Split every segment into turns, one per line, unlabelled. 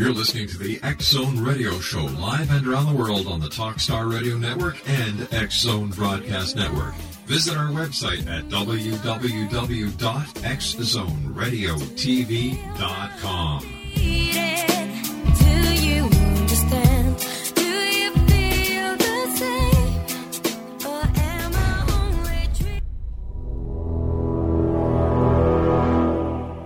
You're listening to the X Zone Radio Show live and around the world on the Talkstar Radio Network and X Zone Broadcast Network. Visit our website at www.xzoneradiotv.com.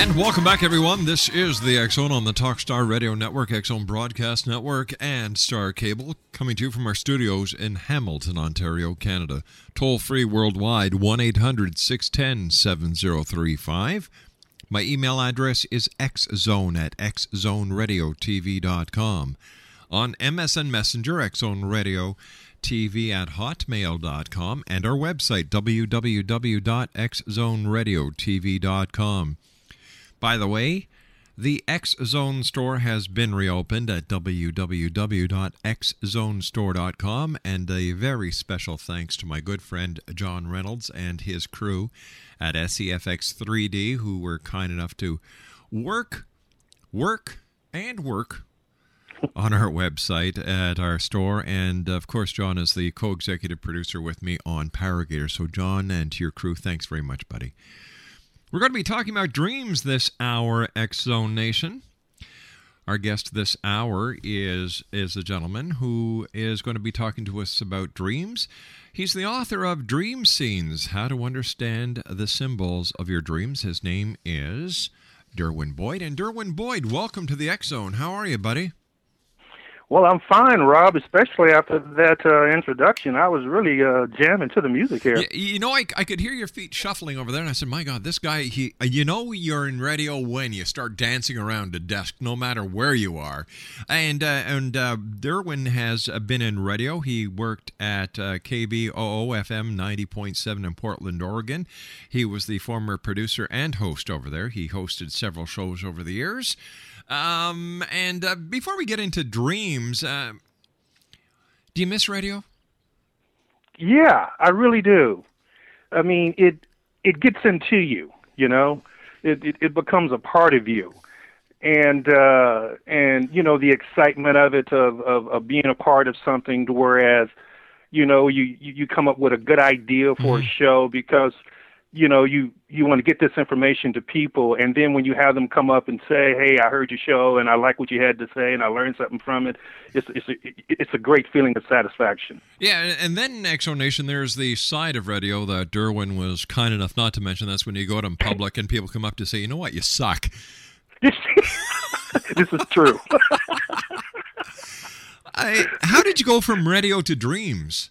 And
welcome back, everyone. This is the Zone on the Talkstar Radio Network, Zone Broadcast Network, and Star Cable, coming to you from our studios in Hamilton, Ontario, Canada. Toll free worldwide, 1 800 610 7035. My email address is xzone at xzoneradiotv.com. On MSN Messenger, Xzone Radio TV at hotmail.com, and our website, www.xzoneradiotv.com. By the way, the X Zone store has been reopened at www.xzonestore.com, and a very special thanks to my good friend John Reynolds and his crew at SEFX 3D who were kind enough to work, work, and work on our website at our store. And of course, John is the co executive producer with me on Paragator. So, John and to your crew, thanks very much, buddy. We're going to be talking about dreams this hour, X Zone Nation. Our guest this hour is is a gentleman who is going to be talking to us about dreams. He's the author of Dream Scenes: How to Understand the Symbols of Your Dreams. His name is Derwin Boyd. And Derwin Boyd, welcome to the X Zone. How are you, buddy?
Well, I'm fine, Rob. Especially after that uh, introduction, I was really uh, jamming to the music here.
Y- You know, I, I could hear your feet shuffling over there, and I said, "My God, this guy! He, uh, you know, you're in radio when you start dancing around a desk, no matter where you are." And uh, and uh, Derwin has uh, been in radio. He worked at KBOO FM ninety point seven in Portland, Oregon. He was the former producer and host over there. He hosted several shows over the years. Um, and uh, before we get into dreams, uh, do you miss radio?
Yeah, I really do. I mean, it it gets into you, you know. It it, it becomes a part of you, and uh, and you know the excitement of it of, of of being a part of something. Whereas, you know, you you you come up with a good idea for a show because you know you you want to get this information to people and then when you have them come up and say hey i heard your show and i like what you had to say and i learned something from it it's it's a, it's a great feeling of satisfaction
Yeah, and- then X Zone Nation, there's the side of radio that Derwin was kind enough not to mention. That's when you go out in public and people come up to say, you know what, you suck.
this is true
I, how did you go from radio to dreams?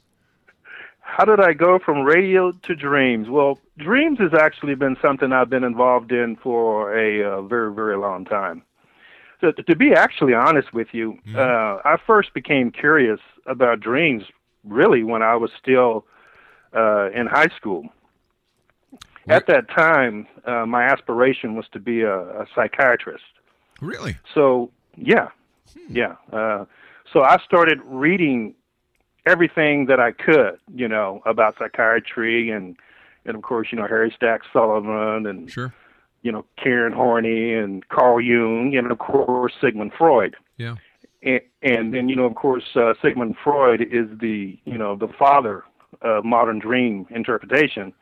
How did i go from radio to dreams? Well dreams has actually been something i've been involved in for a uh, very very long time. So to be actually honest with you uh, i first became curious about dreams really when i was still uh, in high school. At that time uh, my aspiration was to be a, a psychiatrist.
Really?
so yeah. Yeah uh, so i started reading everything that i could you know about psychiatry and and of course you know harry stack sullivan and
Sure.
you know karen horney and carl jung and of course sigmund freud
Yeah.
and, and then you know of course uh, sigmund freud is the you know the father of modern dream interpretation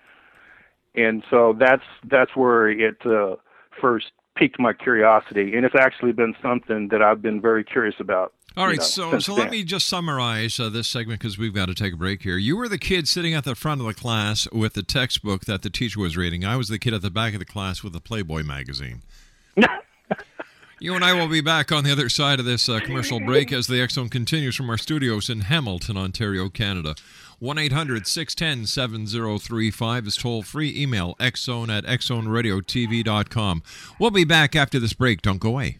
and so that's that's where it uh, first piqued my curiosity and it's actually been something that i've been very curious about
All right,
know,
so so let me just summarize uh, this segment because we've got to take a break here. You were the kid sitting at the front of the class with the textbook that the teacher was reading. I was the kid at the back of the class with the Playboy magazine. you and I will be back on the other side of this uh, commercial break as the Zone continues from our studios in Hamilton, Ontario, Canada. 1 800 610 7035 is toll free. Email xzone at xzoneradiotv.com. We'll be back after this break. Don't go away.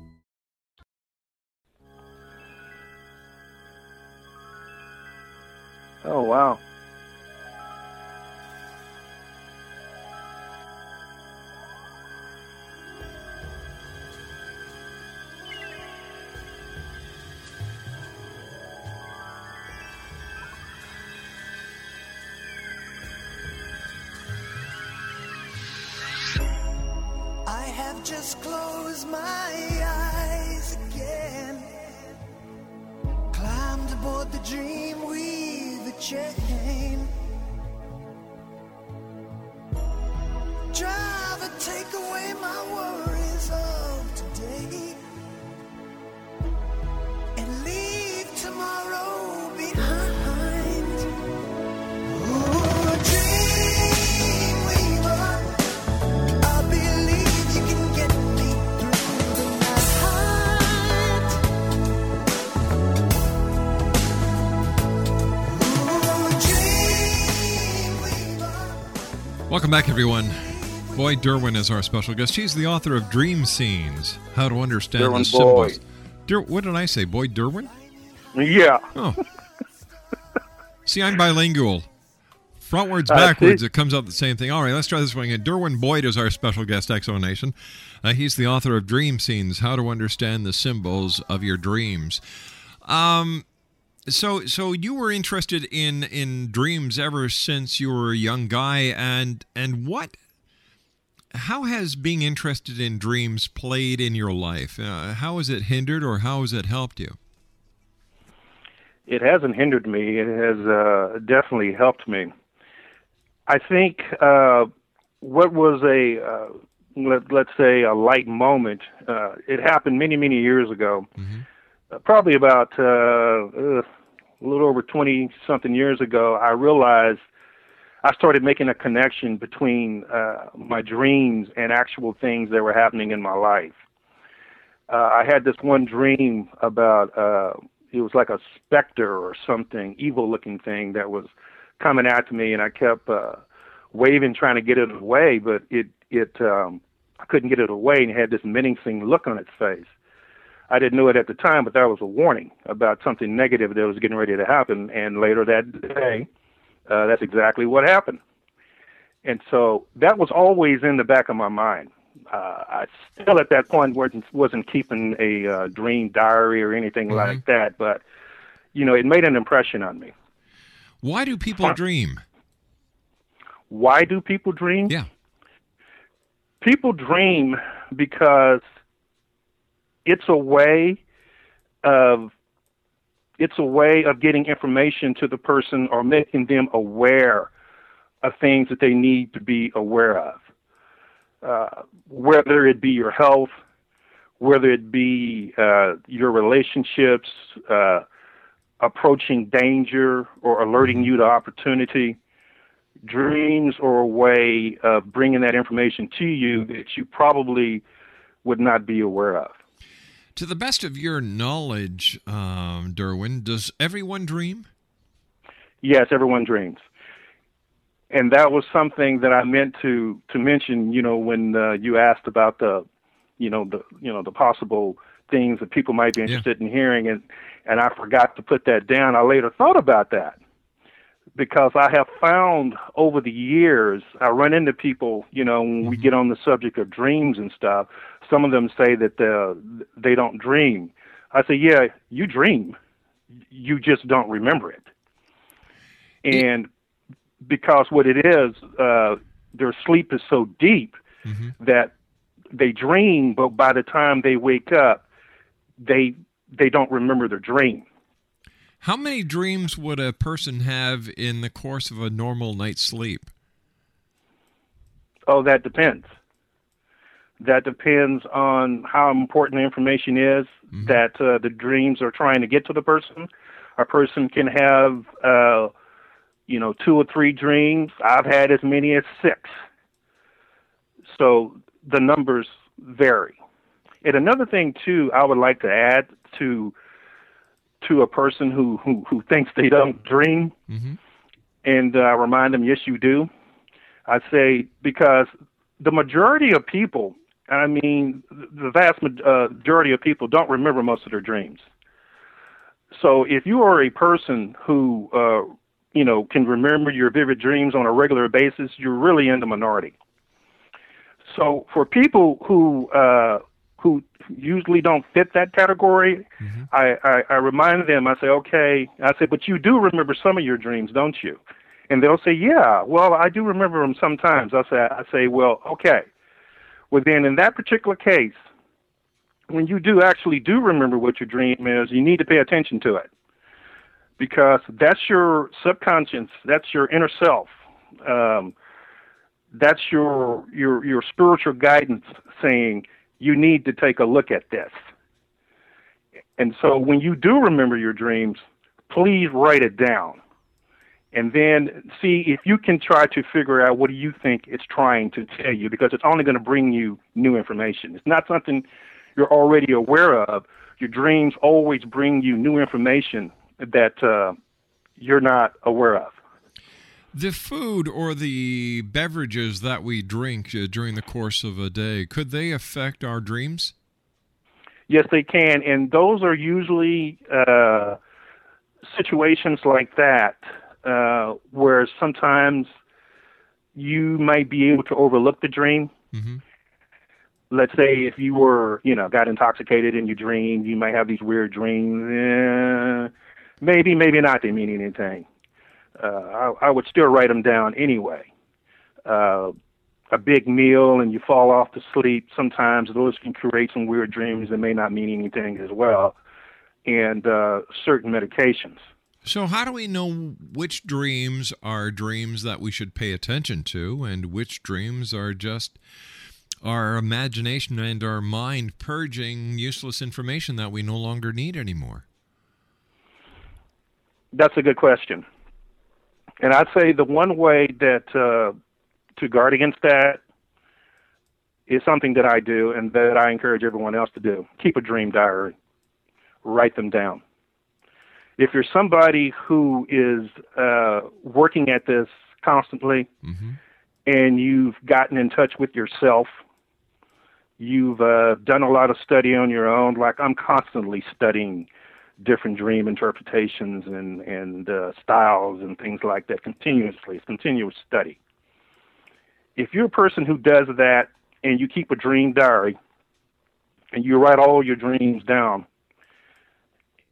Oh wow
I have just closed my eyes again. Climbed aboard the dream chain. Driver, take away my worries
Welcome back, everyone. Boyd Derwin is our special guest. She's the author of Dream Scenes How to Understand the
Derwin
Symbols.
Boyd.
Der- what did I say? Boyd Derwin?
yeah
Oh. See, I'm bilingual. Frontwards, backwards,
see.
it comes out the same thing. All right, let's try this one again. Derwin Boyd is our special guest, X Zone Nation. Uh, he's the author of Dream Scenes How to Understand the Symbols of Your Dreams. Um, so, so you were interested in in dreams ever since you were a young guy, and and what? How has being interested in dreams played in your life? Uh, how has it hindered, or how has it helped you?
it hasn't hindered me. It has uh, definitely helped me. I think uh, what was a uh, let, let's say a light moment. Uh, it happened many many years ago, uh, probably about uh, uh, a little over twenty something years ago. I realized I started making a connection between uh, my dreams and actual things that were happening in my life. Uh, I had this one dream about uh, it was like a specter or something, evil looking thing that was coming at me, and I kept uh, waving, trying to get it away, but it it um, I couldn't get it away, and it had this menacing look on its face. I didn't know it at the time, but that was a warning about something negative that was getting ready to happen. And later that day, uh, that's exactly what happened. And so that was always in the back of my mind. Uh, I still at that point wasn't wasn't keeping a uh, dream diary or anything like that, but you know, it made an impression on me.
Why do people dream?
Why do people dream?
Yeah.
People dream because it's a way of it's a way of getting information to the person or making them aware of things that they need to be aware of. Uh, whether it be your health, whether it be uh, your relationships, uh, approaching danger or alerting you to opportunity. Dreams are a way of bringing that information to you that you probably would not be aware of.
To the best of your knowledge, um, Derwin, does everyone dream?
Yes, everyone dreams, and that was something that I meant to to mention. You know, when uh, you asked about the, you know, the you know the possible things that people might be interested in hearing, and and I forgot to put that down. I later thought about that because I have found over the years, I run into people, you know, when we get on the subject of dreams and stuff, some of them say that uh, they don't dream. I say, yeah, you dream. You just don't remember it. And because what it is, uh, their sleep is so deep that they dream, but by the time they wake up, they they don't remember their dream.
How many dreams would a person have in the course of a normal night's sleep?
Oh, that depends. That depends on how important the information is that uh, the dreams are trying to get to the person. A person can have, uh, you know, two or three dreams. I've had as many as six. So the numbers vary. And another thing too, I would like to add to to a person who who, who thinks they don't dream, and uh, remind them, yes, you do. I say because the majority of people, I mean, the vast uh, majority of people don't remember most of their dreams. So if you are a person who, uh, you know, can remember your vivid dreams on a regular basis, you're really in the minority. So for people who uh, who usually don't fit that category, I, I, I remind them. I say, okay. I say, but you do remember some of your dreams, don't you? And they'll say, yeah. Well, I do remember them sometimes. I say, I say, well, okay. Well, then in that particular case, when you do actually do remember what your dream is, you need to pay attention to it because that's your subconscious, that's your inner self. Um, that's your your your spiritual guidance saying you need to take a look at this. And so when you do remember your dreams, please write it down. And then see if you can try to figure out what do you think it's trying to tell you because it's only going to bring you new information. It's not something you're already aware of. Your dreams always bring you new information that uh, you're not aware of.
The food or the beverages that we drink uh, during the course of a day, could they affect our dreams?
Yes, they can, and those are usually uh, situations like that uh, where sometimes you might be able to overlook the dream. Let's say if you were, you know, got intoxicated and you dreamed, you might have these weird dreams. Eh, maybe, maybe not. They mean anything. Uh, I, I would still write them down anyway. Uh, a big meal and you fall off to sleep, sometimes those can create some weird dreams that may not mean anything as well. And uh, certain medications.
So, how do we know which dreams are dreams that we should pay attention to and which dreams are just our imagination and our mind purging useless information that we no longer need anymore?
That's a good question. And I'd say the one way that uh, to guard against that is something that I do and that I encourage everyone else to do. Keep a dream diary. Write them down. If you're somebody who is uh, working at this constantly and you've gotten in touch with yourself, you've uh, done a lot of study on your own, like I'm constantly studying different dream interpretations and, and uh, styles and things like that continuously. It's continuous study. If you're a person who does that and you keep a dream diary and you write all your dreams down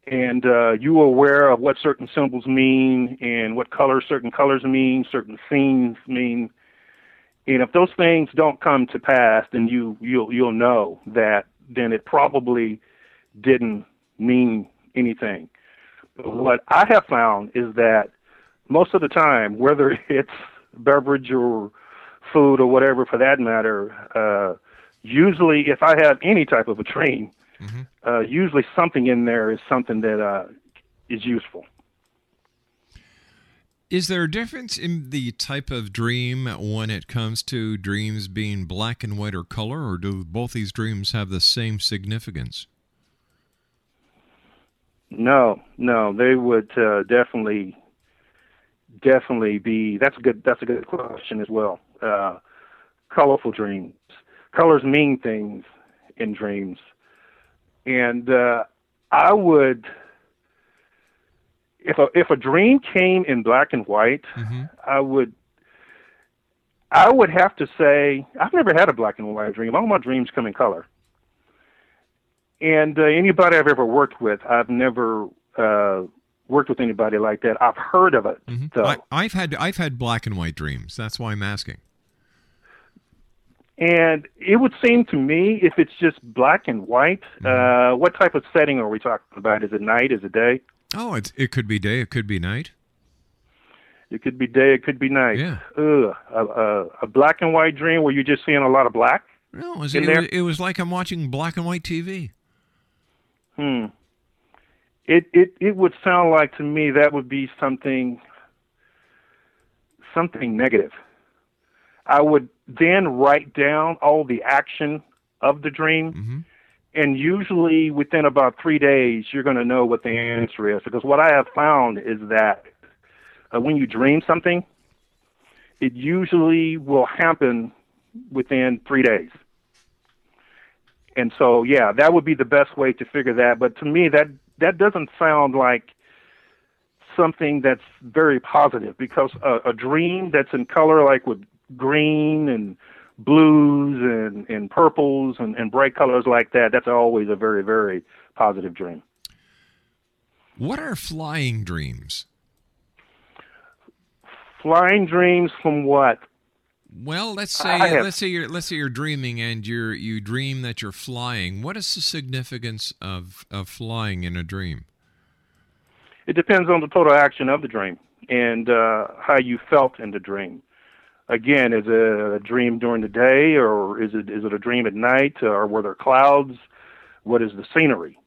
and uh, you are aware of what certain symbols mean and what colors certain colors mean, certain scenes mean, and if those things don't come to pass, then you you'll you'll know that then it probably didn't mean anything. But what I have found is that most of the time, whether it's beverage or food or whatever for that matter, uh, usually if I have any type of a dream, uh, usually something in there is something that uh, is useful.
Is there a difference in the type of dream when it comes to dreams being black and white or color, or do both these dreams have the same significance?
No, no, they would uh, definitely, definitely be. That's a good. That's a good question as well. Uh, colorful dreams. Colors mean things in dreams, and uh, I would. If a if a dream came in black and white, I would. I would have to say I've never had a black and white dream. All my dreams come in color. And uh, anybody I've ever worked with, I've never uh, worked with anybody like that. I've heard of it, though.
I, I've had I've had black and white dreams. That's why I'm asking.
And it would seem to me, if it's just black and white, uh, what type of setting are we talking about? Is it night? Is it day?
Oh, it's, it could be day. It could be night.
It could be day. It could be night.
Yeah.
Ugh, a, a, a black and white dream where you're just seeing a lot of black.
No, it was, it, was, it was like I'm watching black and white TV.
Hmm. It it it would sound like to me that would be something something negative. I would then write down all the action of the dream, and usually within about three days, you're going to know what the answer is. Because what I have found is that uh, when you dream something, it usually will happen within three days. And so, yeah, that would be the best way to figure that. But to me, that that doesn't sound like something that's very positive because a, a dream that's in color, like with green and blues and, and purples and, and bright colors like that, that's always a very, very positive dream.
What are flying dreams?
Flying dreams from what?
Well, let's say
have-
let's say you're let's say you're dreaming and you're you dream that you're flying. What is the significance of of flying in a dream?
It depends on the total action of the dream and uh, how you felt in the dream. Again, is it a dream during the day, or is it is it a dream at night, or were there clouds? What is the scenery?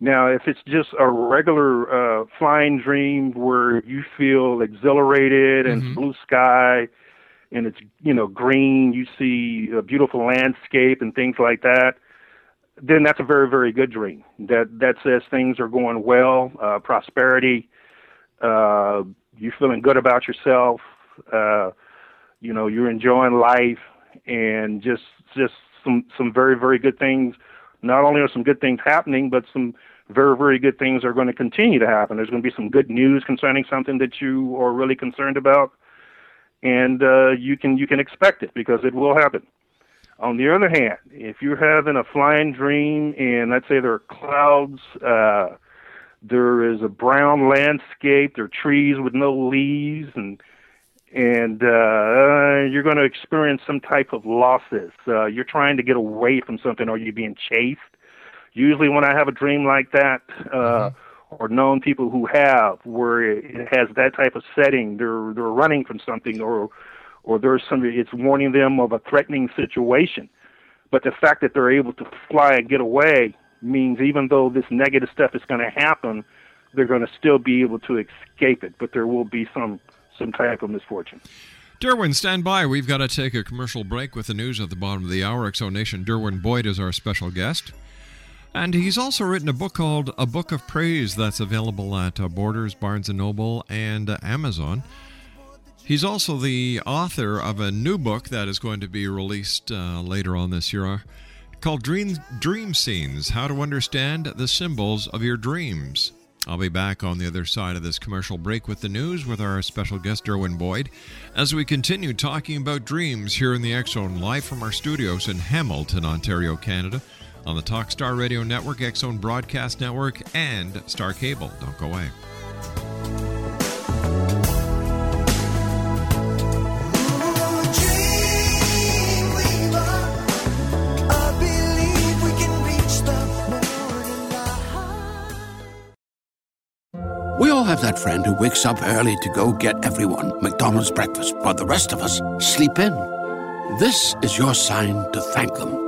Now, if it's just a regular uh, flying dream where you feel exhilarated and it's blue sky, and it's you know green, you see a beautiful landscape and things like that, then that's a very very good dream. That that says things are going well, uh, prosperity. Uh, you're feeling good about yourself. Uh, you know you're enjoying life, and just just some some very very good things. Not only are some good things happening, but some very very good things are going to continue to happen. There's going to be some good news concerning something that you are really concerned about, and uh, you can you can expect it because it will happen. On the other hand, if you're having a flying dream and let's say there are clouds, uh, there is a brown landscape, there are trees with no leaves, and and uh, you're going to experience some type of losses. Uh, you're trying to get away from something, or you're being chased. Usually, when I have a dream like that, uh, or known people who have, where it has that type of setting. They're they're running from something, or or there's somebody. It's warning them of a threatening situation. But the fact that they're able to fly and get away means even though this negative stuff is going to happen, they're going to still be able to escape it. But there will be some some type of misfortune.
Derwin, stand by. We've got to take a commercial break with the news at the bottom of the hour. X Zone Nation Derwin Boyd is our special guest. And he's also written a book called A Book of Praise that's available at uh, Borders, Barnes & Noble, and uh, Amazon. He's also the author of a new book that is going to be released uh, later on this year called Dream, Dream Scenes How to Understand the Symbols of Your Dreams. I'll be back on the other side of this commercial break with the news with our special guest, Derwin Boyd, as we continue talking about dreams here in the Zone, live from our studios in Hamilton, Ontario, Canada, on the Talkstar Radio Network, Zone Broadcast Network, and Star Cable. Don't go away.
We all have that friend who wakes up early to go get everyone McDonald's breakfast, while the rest of us sleep in. This is your sign to thank them.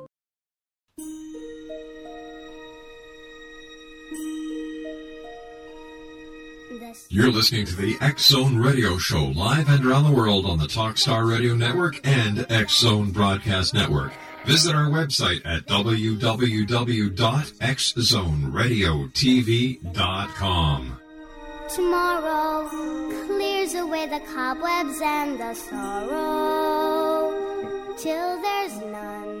You're listening to the X Zone Radio Show live and around the world on the Talkstar Radio Network and X Zone Broadcast Network. Visit our website at www.xzoneradiotv.com.
Tomorrow clears away the cobwebs and the sorrow till there's none.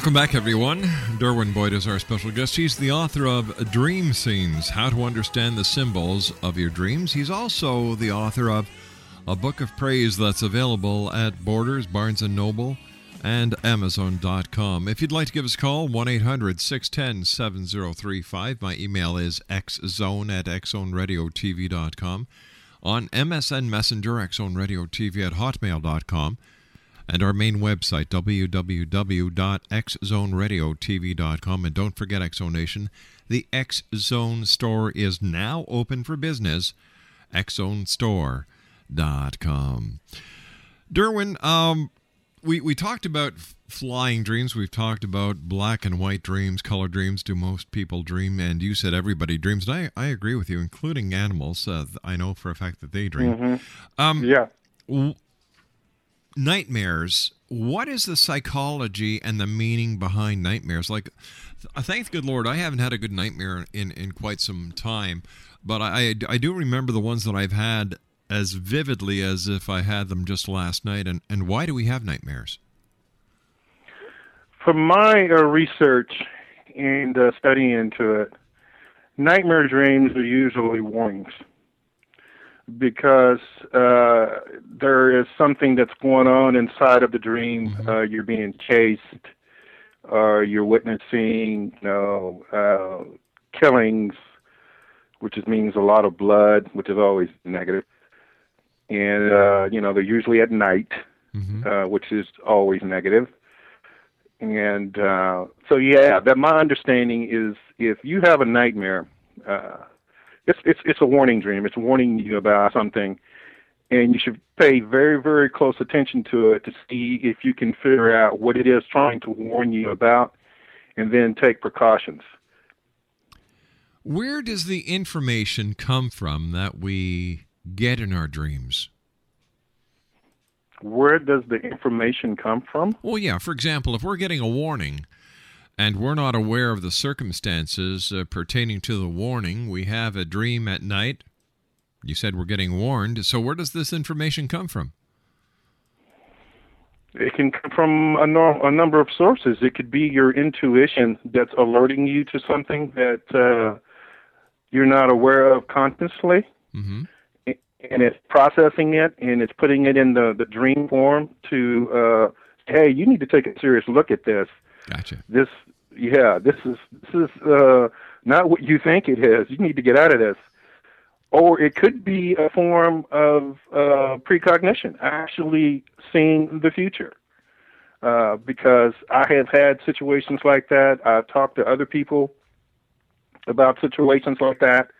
Welcome back, everyone. Derwin Boyd is our special guest. He's the author of Dream Scenes How to Understand the Symbols of Your Dreams. He's also the author of a book of praise that's available at Borders, Barnes Noble, and Amazon.com. If you'd like to give us a call, 1 800 610 7035. My email is xzone at xzoneradiotv.com. On MSN Messenger, xzoneradiotv at hotmail.com and our main website, www.xzoneradiotv.com. And don't forget, Exonation, the X Zone store is now open for business. XZoneStore.com. Derwin, um, we, we talked about flying dreams. We've talked about black and white dreams, color dreams. Do most people dream? And you said everybody dreams. And I, I agree with you, including animals. Uh, I know for a fact that they dream.
Mhm.
Um,
yeah.
w- nightmares. What is the psychology and the meaning behind nightmares? Like, th- thank good Lord, I haven't had a good nightmare in, in quite some time, but I, I do remember the ones that I've had as vividly as if I had them just last night. And, and why do we have nightmares?
From my uh, research and uh, studying into it, nightmare dreams are usually warnings because uh, there is something that's going on inside of the dream. Uh, you're being chased, or you're witnessing, you know, uh, killings, which is, means a lot of blood, which is always negative. And uh, you know, they're usually at night, uh, which is always negative. And uh, so, yeah, that my understanding is if you have a nightmare, uh, it's it's it's a warning dream. It's warning you about something, and you should pay very very close attention to it to see if you can figure out what it is trying to warn you about, and then take precautions.
Where does the information come from that we get in our dreams?
Where does the information come from?
Well, yeah. For example, if we're getting a warning and we're not aware of the circumstances uh, pertaining to the warning, we have a dream at night. You said we're getting warned. So, where does this information come from?
It can come from a, a number of sources. It could be your intuition that's alerting you to something that uh, you're not aware of consciously,
Mm-hmm.
and it's processing it and it's putting it in the, the dream form to, uh, hey, you need to take a serious look at this.
Gotcha.
This, yeah, this is this is uh, not what you think it is. You need to get out of this. Or it could be a form of uh, precognition, actually seeing the future. Uh, because I have had situations like that. I've talked to other people about situations like that.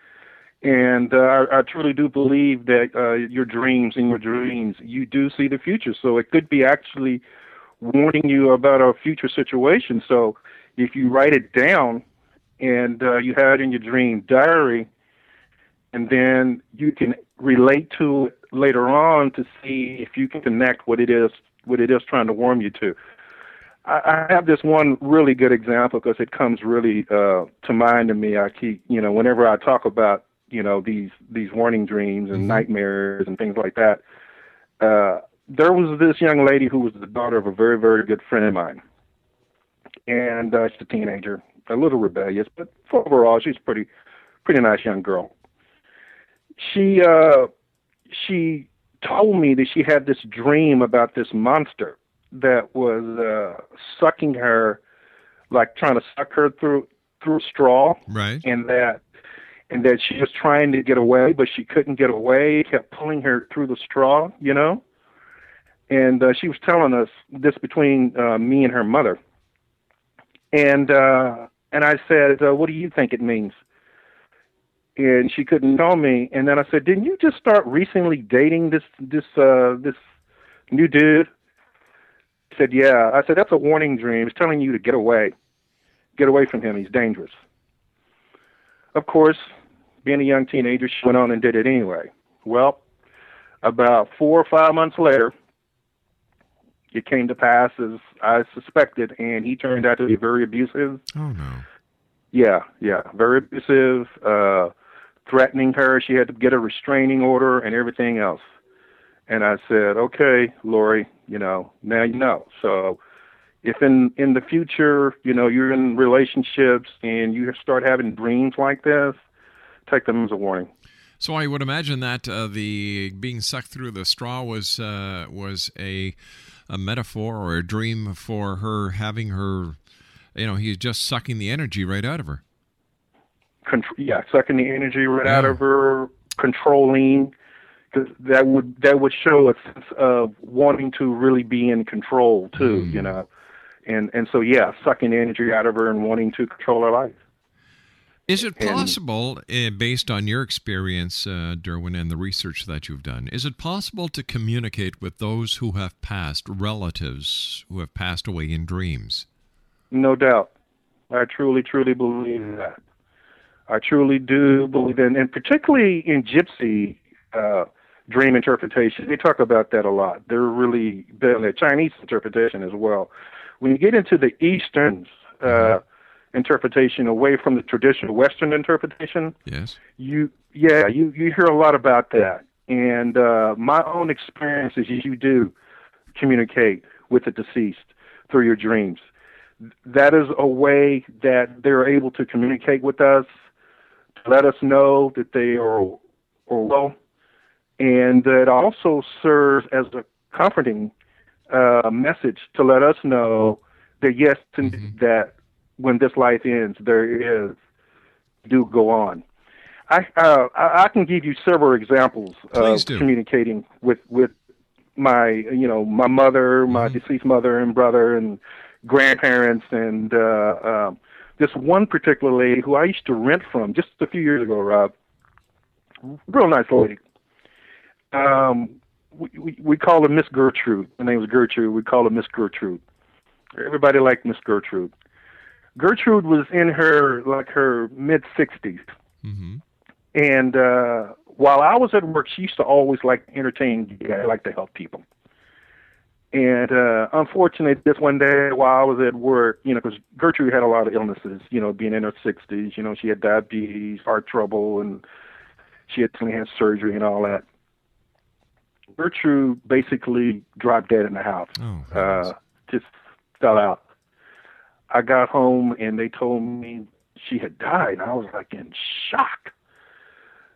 And uh, I, I truly do believe that uh, your dreams and your dreams, you do see the future. So it could be actually warning you about a future situation. So if you write it down and uh, you have it in your dream diary, and then you can relate to it later on to see if you can connect what it is what it is trying to warn you to. I, I have this one really good example because it comes really uh, to mind to me. I keep you know whenever I talk about you know these these warning dreams and nightmares and things like that. Uh, there was this young lady who was the daughter of a very very good friend of mine, and uh, she's a teenager, a little rebellious, but overall she's a pretty pretty nice young girl. She uh, she told me that she had this dream about this monster that was uh, sucking her, like trying to suck her through through a straw,
Right.
and that and that she was trying to get away, but she couldn't get away. It kept pulling her through the straw, you know. And uh, she was telling us this between uh, me and her mother. And uh, and I said, uh, "What do you think it means?" And she couldn't tell me. And then I said, "Didn't you just start recently dating this this uh, this new dude?" She said, "Yeah." I said, "That's a warning dream. It's telling you to get away, get away from him. He's dangerous." Of course, being a young teenager, she went on and did it anyway. Well, about four or five months later, it came to pass as I suspected, and he turned out to be very abusive.
Oh no.
Yeah, yeah, very abusive, uh, threatening her. She had to get a restraining order and everything else. And I said, okay, Lori, you know, now you know. So if in in the future, you know, you're in relationships and you start having dreams like this, take them as a warning.
So I would imagine that uh, the being sucked through the straw was uh, was a a metaphor or a dream for her having her, you know, he's just sucking the energy right out of her.
Yeah, sucking the energy right out of her, controlling, that would that would show a sense of wanting to really be in control too, you hmm. know, and and so yeah, sucking energy out of her and wanting to control her life.
Is it
And-
possible, uh, based on your experience, uh, Derwin, and the research that you've done, is it possible to communicate with those who have passed, relatives who have passed away in dreams?
No doubt. I truly, truly believe that. I truly do believe in, and particularly in Gypsy uh, dream interpretation, they talk about that a lot. They're really big on the Chinese interpretation as well. When you get into the Eastern uh, interpretation, away from the traditional Western interpretation,
Yes.
you yeah you you hear a lot about that. And uh my own experience is you do communicate with the deceased through your dreams. That is a way that they're able to communicate with us to let us know that they are are well and that also serves as a comforting uh message to let us know that yes indeed, that when this life ends there is do go on I, uh, I can give you several examples
Please
of
do.
communicating with with my you know my mother, my deceased mother and brother and grandparents, and uh, um, this one particular lady who I used to rent from just a few years ago, Rob. Real nice lady. Um, we, we we call her Miss Gertrude. Her name was Gertrude. We call her Miss Gertrude. Everybody liked Miss Gertrude. Gertrude was in her like her mid 60s and uh, while I was at work, she used to always like entertain. Yeah, like to help people. And uh, unfortunately, this one day while I was at work, you know, because Gertrude had a lot of illnesses. You know, being in her sixties, you know, she had diabetes, heart trouble, and she had had surgery and all that. Gertrude basically dropped dead in the house. uh, just fell out. I got home and they told me she had died. I was like in shock.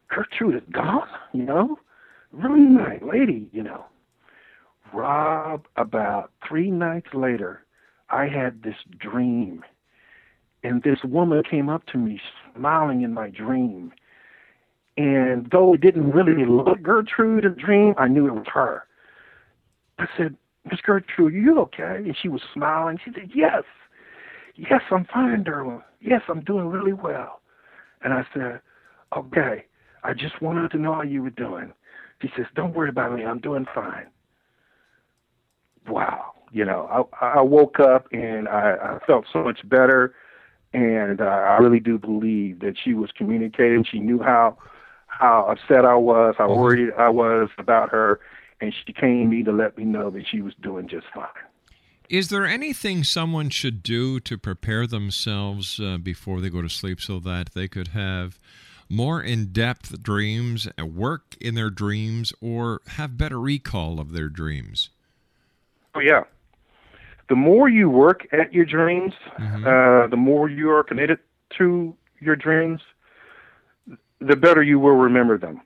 Gertrude is gone, you know? Really nice lady, you know. Rob, about three nights later, I had this dream. And this woman came up to me smiling in my dream. And though it didn't really look Gertrude in the dream, I knew it was her. I said, Miss Gertrude, are you okay? And she was smiling. She said, Yes. Yes, I'm fine, Derwin. Yes, I'm doing really well. And I said, Okay. I just wanted to know how you were doing. She says, Don't worry about me. I'm doing fine. Wow. You know, I, I woke up and I, I felt so much better. And uh, I really do believe that she was communicating. She knew how how upset I was, how worried I was about her, and she came to me to let me know that she was doing just fine.
Is there anything someone should do to prepare themselves uh, before they go to sleep so that they could have more in depth dreams, uh, work in their dreams, or have better recall of their dreams?
Oh yeah. The more you work at your dreams, uh, the more you are committed to your dreams, the better you will remember them.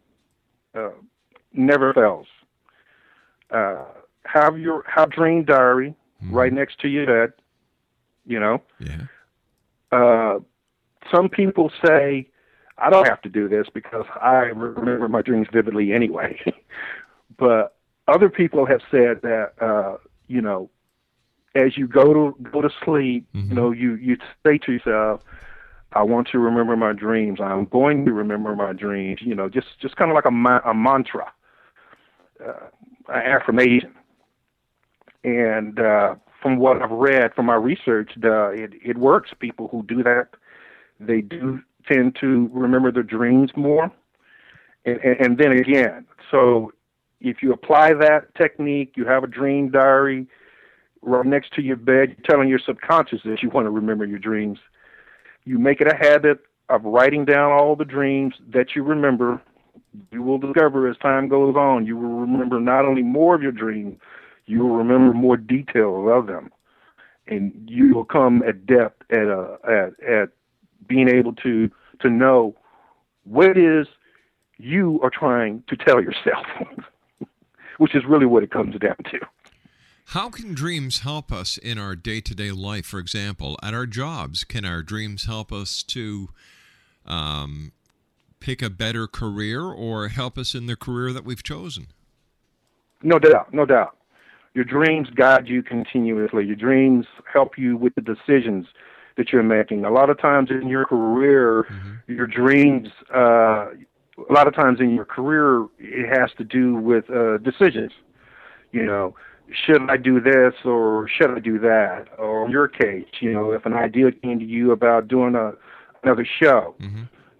Uh, never fails. Uh, have your have dream diary right next to your bed. You know.
Yeah.
Uh, some people say I don't have to do this because I remember my dreams vividly anyway. but other people have said that uh, you know, as you go to go to sleep, you know, you you say to yourself, "I want to remember my dreams. I'm going to remember my dreams." You know, just just kind of like a ma- a mantra, uh, an affirmation. And uh, from what I've read from my research, the, it it works. People who do that, they do tend to remember their dreams more. And, and, and then again, so if you apply that technique, you have a dream diary right next to your bed, you're telling your subconscious that you want to remember your dreams. You make it a habit of writing down all the dreams that you remember. You will discover as time goes on, you will remember not only more of your dreams, you will remember more detail of them. And you will come adept at, uh, at, at being able to, to know what it is you are trying to tell yourself, which is really what it comes down to.
How can dreams help us in our day to day life? For example, at our jobs, can our dreams help us to um, pick a better career or help us in the career that we've chosen.
No doubt, no doubt. Your dreams guide you continuously. Your dreams help you with the decisions that you're making. A lot of times in your career, your dreams, uh, a lot of times in your career, it has to do with uh, decisions. You know, should I do this or should I do that? Or in your case, you know, if an idea came to you about doing a another show,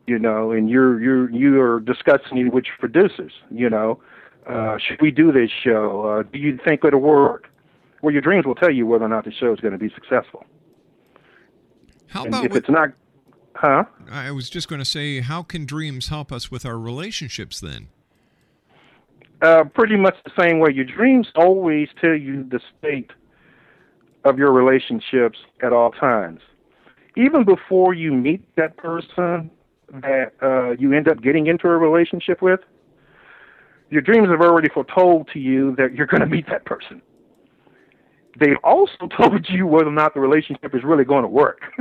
you know, and you're you're you're discussing it with your producers, you know, uh, should we do this show? Uh, do you think it'll work? Well, your dreams will tell you whether or not the show is going to be successful.
How
And
about
if it's not, huh?
I was just going to say, how can dreams help us with our relationships then?
Uh, pretty much the same way. Your dreams always tell you the state of your relationships at all times. Even before you meet that person that uh, you end up getting into a relationship with, your dreams have already foretold to you that you're going to meet that person. They've also told you whether or not the relationship is really going to work.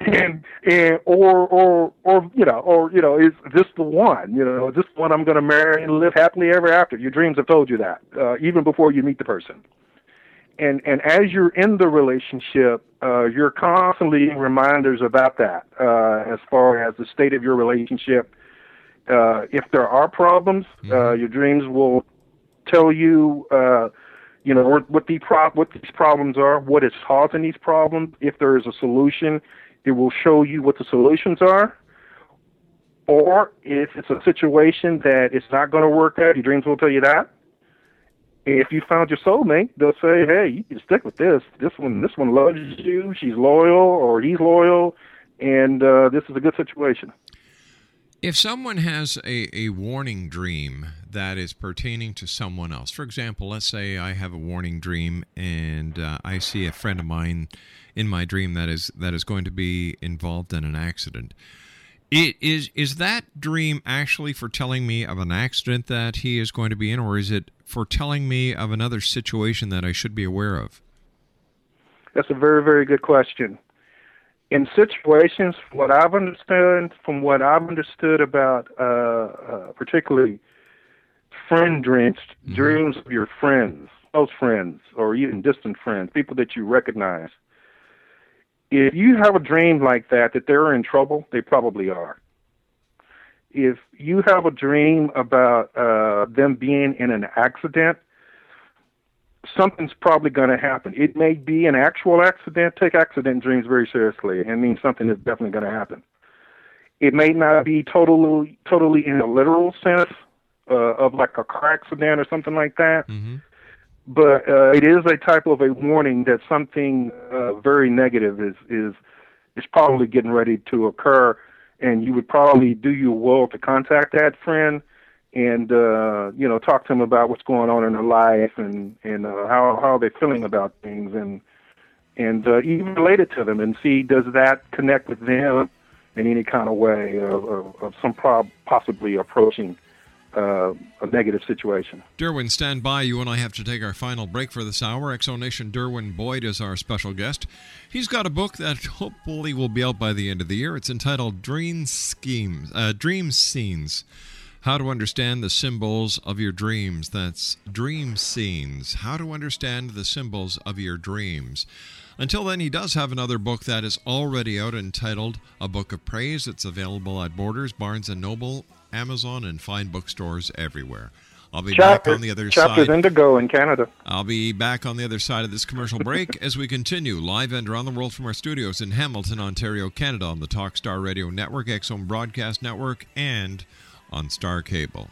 and and or or or you know or you know is this the one you know is this the one I'm going to marry and live happily ever after your dreams have told you that uh, even before you meet the person and and as you're in the relationship uh, you're constantly reminders about that uh, as far as the state of your relationship uh, if there are problems uh, your dreams will tell you uh, you know what, what the pro- what these problems are, what is causing these problems. If there is a solution, it will show you what the solutions are. Or if it's a situation that it's not going to work out, your dreams will tell you that. If you found your soulmate, they'll say, "Hey, you can stick with this. This one, this one loves you. She's loyal, or he's loyal, and uh, this is a good situation."
If someone has a, a warning dream that is pertaining to someone else, for example, let's say I have a warning dream and uh, I see a friend of mine in my dream that is that is going to be involved in an accident. It is is that dream actually for telling me of an accident that he is going to be in, or is it for telling me of another situation that I should be aware of?
That's a very, very good question. In situations, what I've understood, from what I've understood about, uh, uh, particularly friend dreams, dreams of your friends, close friends, or even distant friends, people that you recognize. If you have a dream like that, that they're in trouble, they probably are. If you have a dream about uh, them being in an accident, something's probably going to happen. It may be an actual accident. Take accident dreams very seriously. It means something is definitely going to happen. It may not be totally, totally in a literal sense uh, of like a car accident or something like that, but uh, it is a type of a warning that something uh, very negative is is is probably getting ready to occur, and you would probably do your well to contact that friend and uh, you know talk to them about what's going on in their life and and uh, how how they're feeling about things and and uh, even relate it to them and see does that connect with them in any kind of way of, of, of some prob- possibly approaching uh, a negative situation.
Derwin, stand by. You and I have to take our final break for this hour. X Zone Nation Derwin Boyd is our special guest. He's got a book that hopefully will be out by the end of the year. It's entitled Dream Schemes, uh, Dream Scenes. How to understand the symbols of your dreams. That's Dream Scenes. How to understand the symbols of your dreams. Until then, he does have another book that is already out entitled A Book of Praise. It's available at Borders, Barnes and Noble, Amazon, and fine bookstores everywhere. I'll be back on the other
Chapters
side.
Indigo in Canada.
I'll be back on the other side of this commercial break as we continue live and around the world from our studios in Hamilton, Ontario, Canada on the Talkstar Radio Network, X Zone Broadcast Network, and on Star Cable.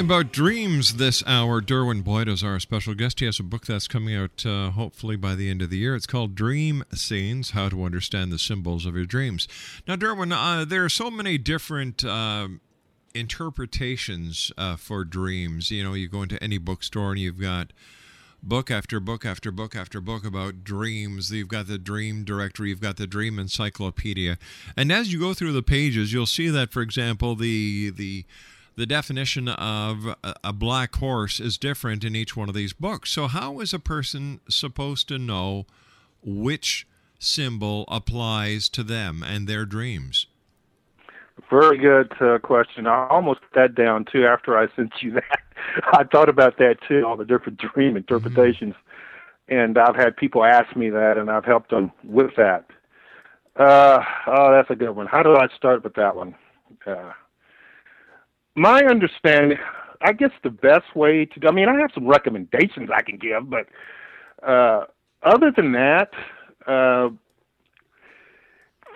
Talking about dreams this hour. Derwin Boyd is our special guest. He has a book that's coming out uh, hopefully by the end of the year. It's called Dream Scenes How to Understand the Symbols of Your Dreams. Now, Derwin, uh, there are so many different. Uh, interpretations for dreams. You know, you go into any bookstore and you've got book after book after book after book about dreams. You've got the dream directory, you've got the dream encyclopedia. And as you go through the pages, you'll see that for example, the the the definition of a black horse is different in each one of these books. So how is a person supposed to know which symbol applies to them and their dreams?
Very good uh, question. I almost put that down too after I sent you that. I thought about that too, all the different dream interpretations. Mm-hmm. And I've had people ask me that, and I've helped them with that. Uh, oh, that's a good one. How do I start with that one? Uh, my understanding, I guess the best way to, I mean, I have some recommendations I can give, but uh, other than that, uh,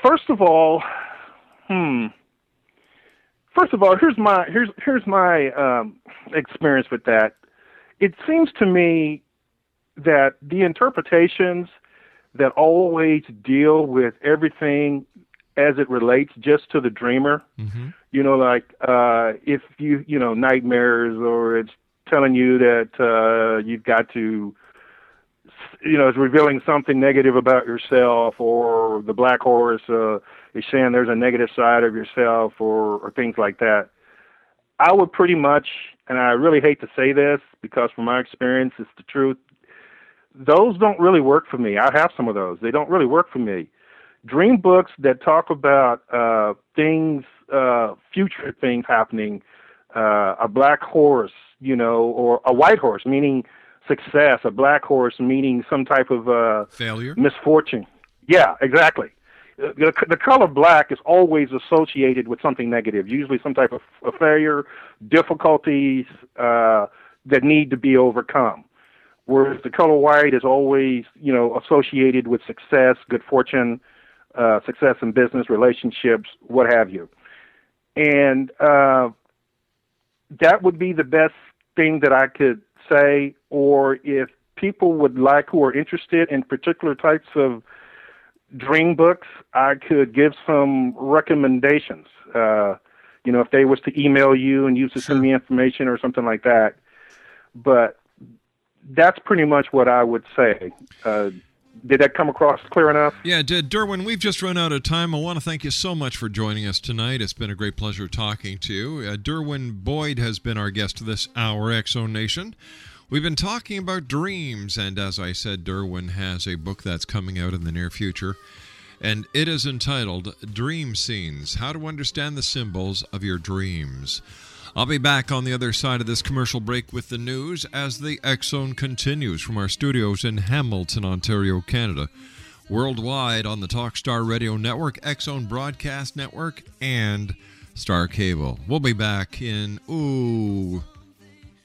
first of all, hmm, first of all, here's my here's here's my um, experience with that. It seems to me that the interpretations that always deal with everything as it relates just to the dreamer. Mm-hmm. You know, like uh, if you you know nightmares, or it's telling you that uh, you've got to, you know, it's revealing something negative about yourself, or the black horse. Uh, is saying there's a negative side of yourself or, or things like that. I would pretty much, and I really hate to say this because from my experience, it's the truth. Those don't really work for me. I have some of those. They don't really work for me. Dream books that talk about uh, things, uh, future things happening, uh, a black horse, you know, or a white horse, meaning success, a black horse, meaning some type of uh,
failure,
misfortune. Yeah, exactly the, the color black is always associated with something negative, usually some type of, of failure, difficulties uh, that need to be overcome. Whereas the color white is always, you know, associated with success, good fortune, uh, success in business, relationships, what have you. And uh, that would be the best thing that I could say. Or if people would like, who are interested in particular types of dream books, I could give some recommendations. Uh, you know, if they was to email you and you to send me information or something like that. But that's pretty much what I would say. Uh, did that come across clear enough?
Yeah, did. Derwin, we've just run out of time. I want to thank you so much for joining us tonight. It's been a great pleasure talking to you. Uh, Derwin Boyd has been our guest this hour, X Zone Nation. We've been talking about dreams, and as I said, Derwin has a book that's coming out in the near future, and it is entitled Dream Scenes How to Understand the Symbols of Your Dreams. I'll be back on the other side of this commercial break with the news as the X Zone continues from our studios in Hamilton, Ontario, Canada. Worldwide on the Talkstar Radio Network, X Zone Broadcast Network, and Star Cable. We'll be back in, ooh,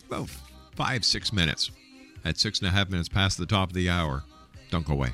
about five, six minutes. At six and a half minutes past the top of the hour. Don't go away.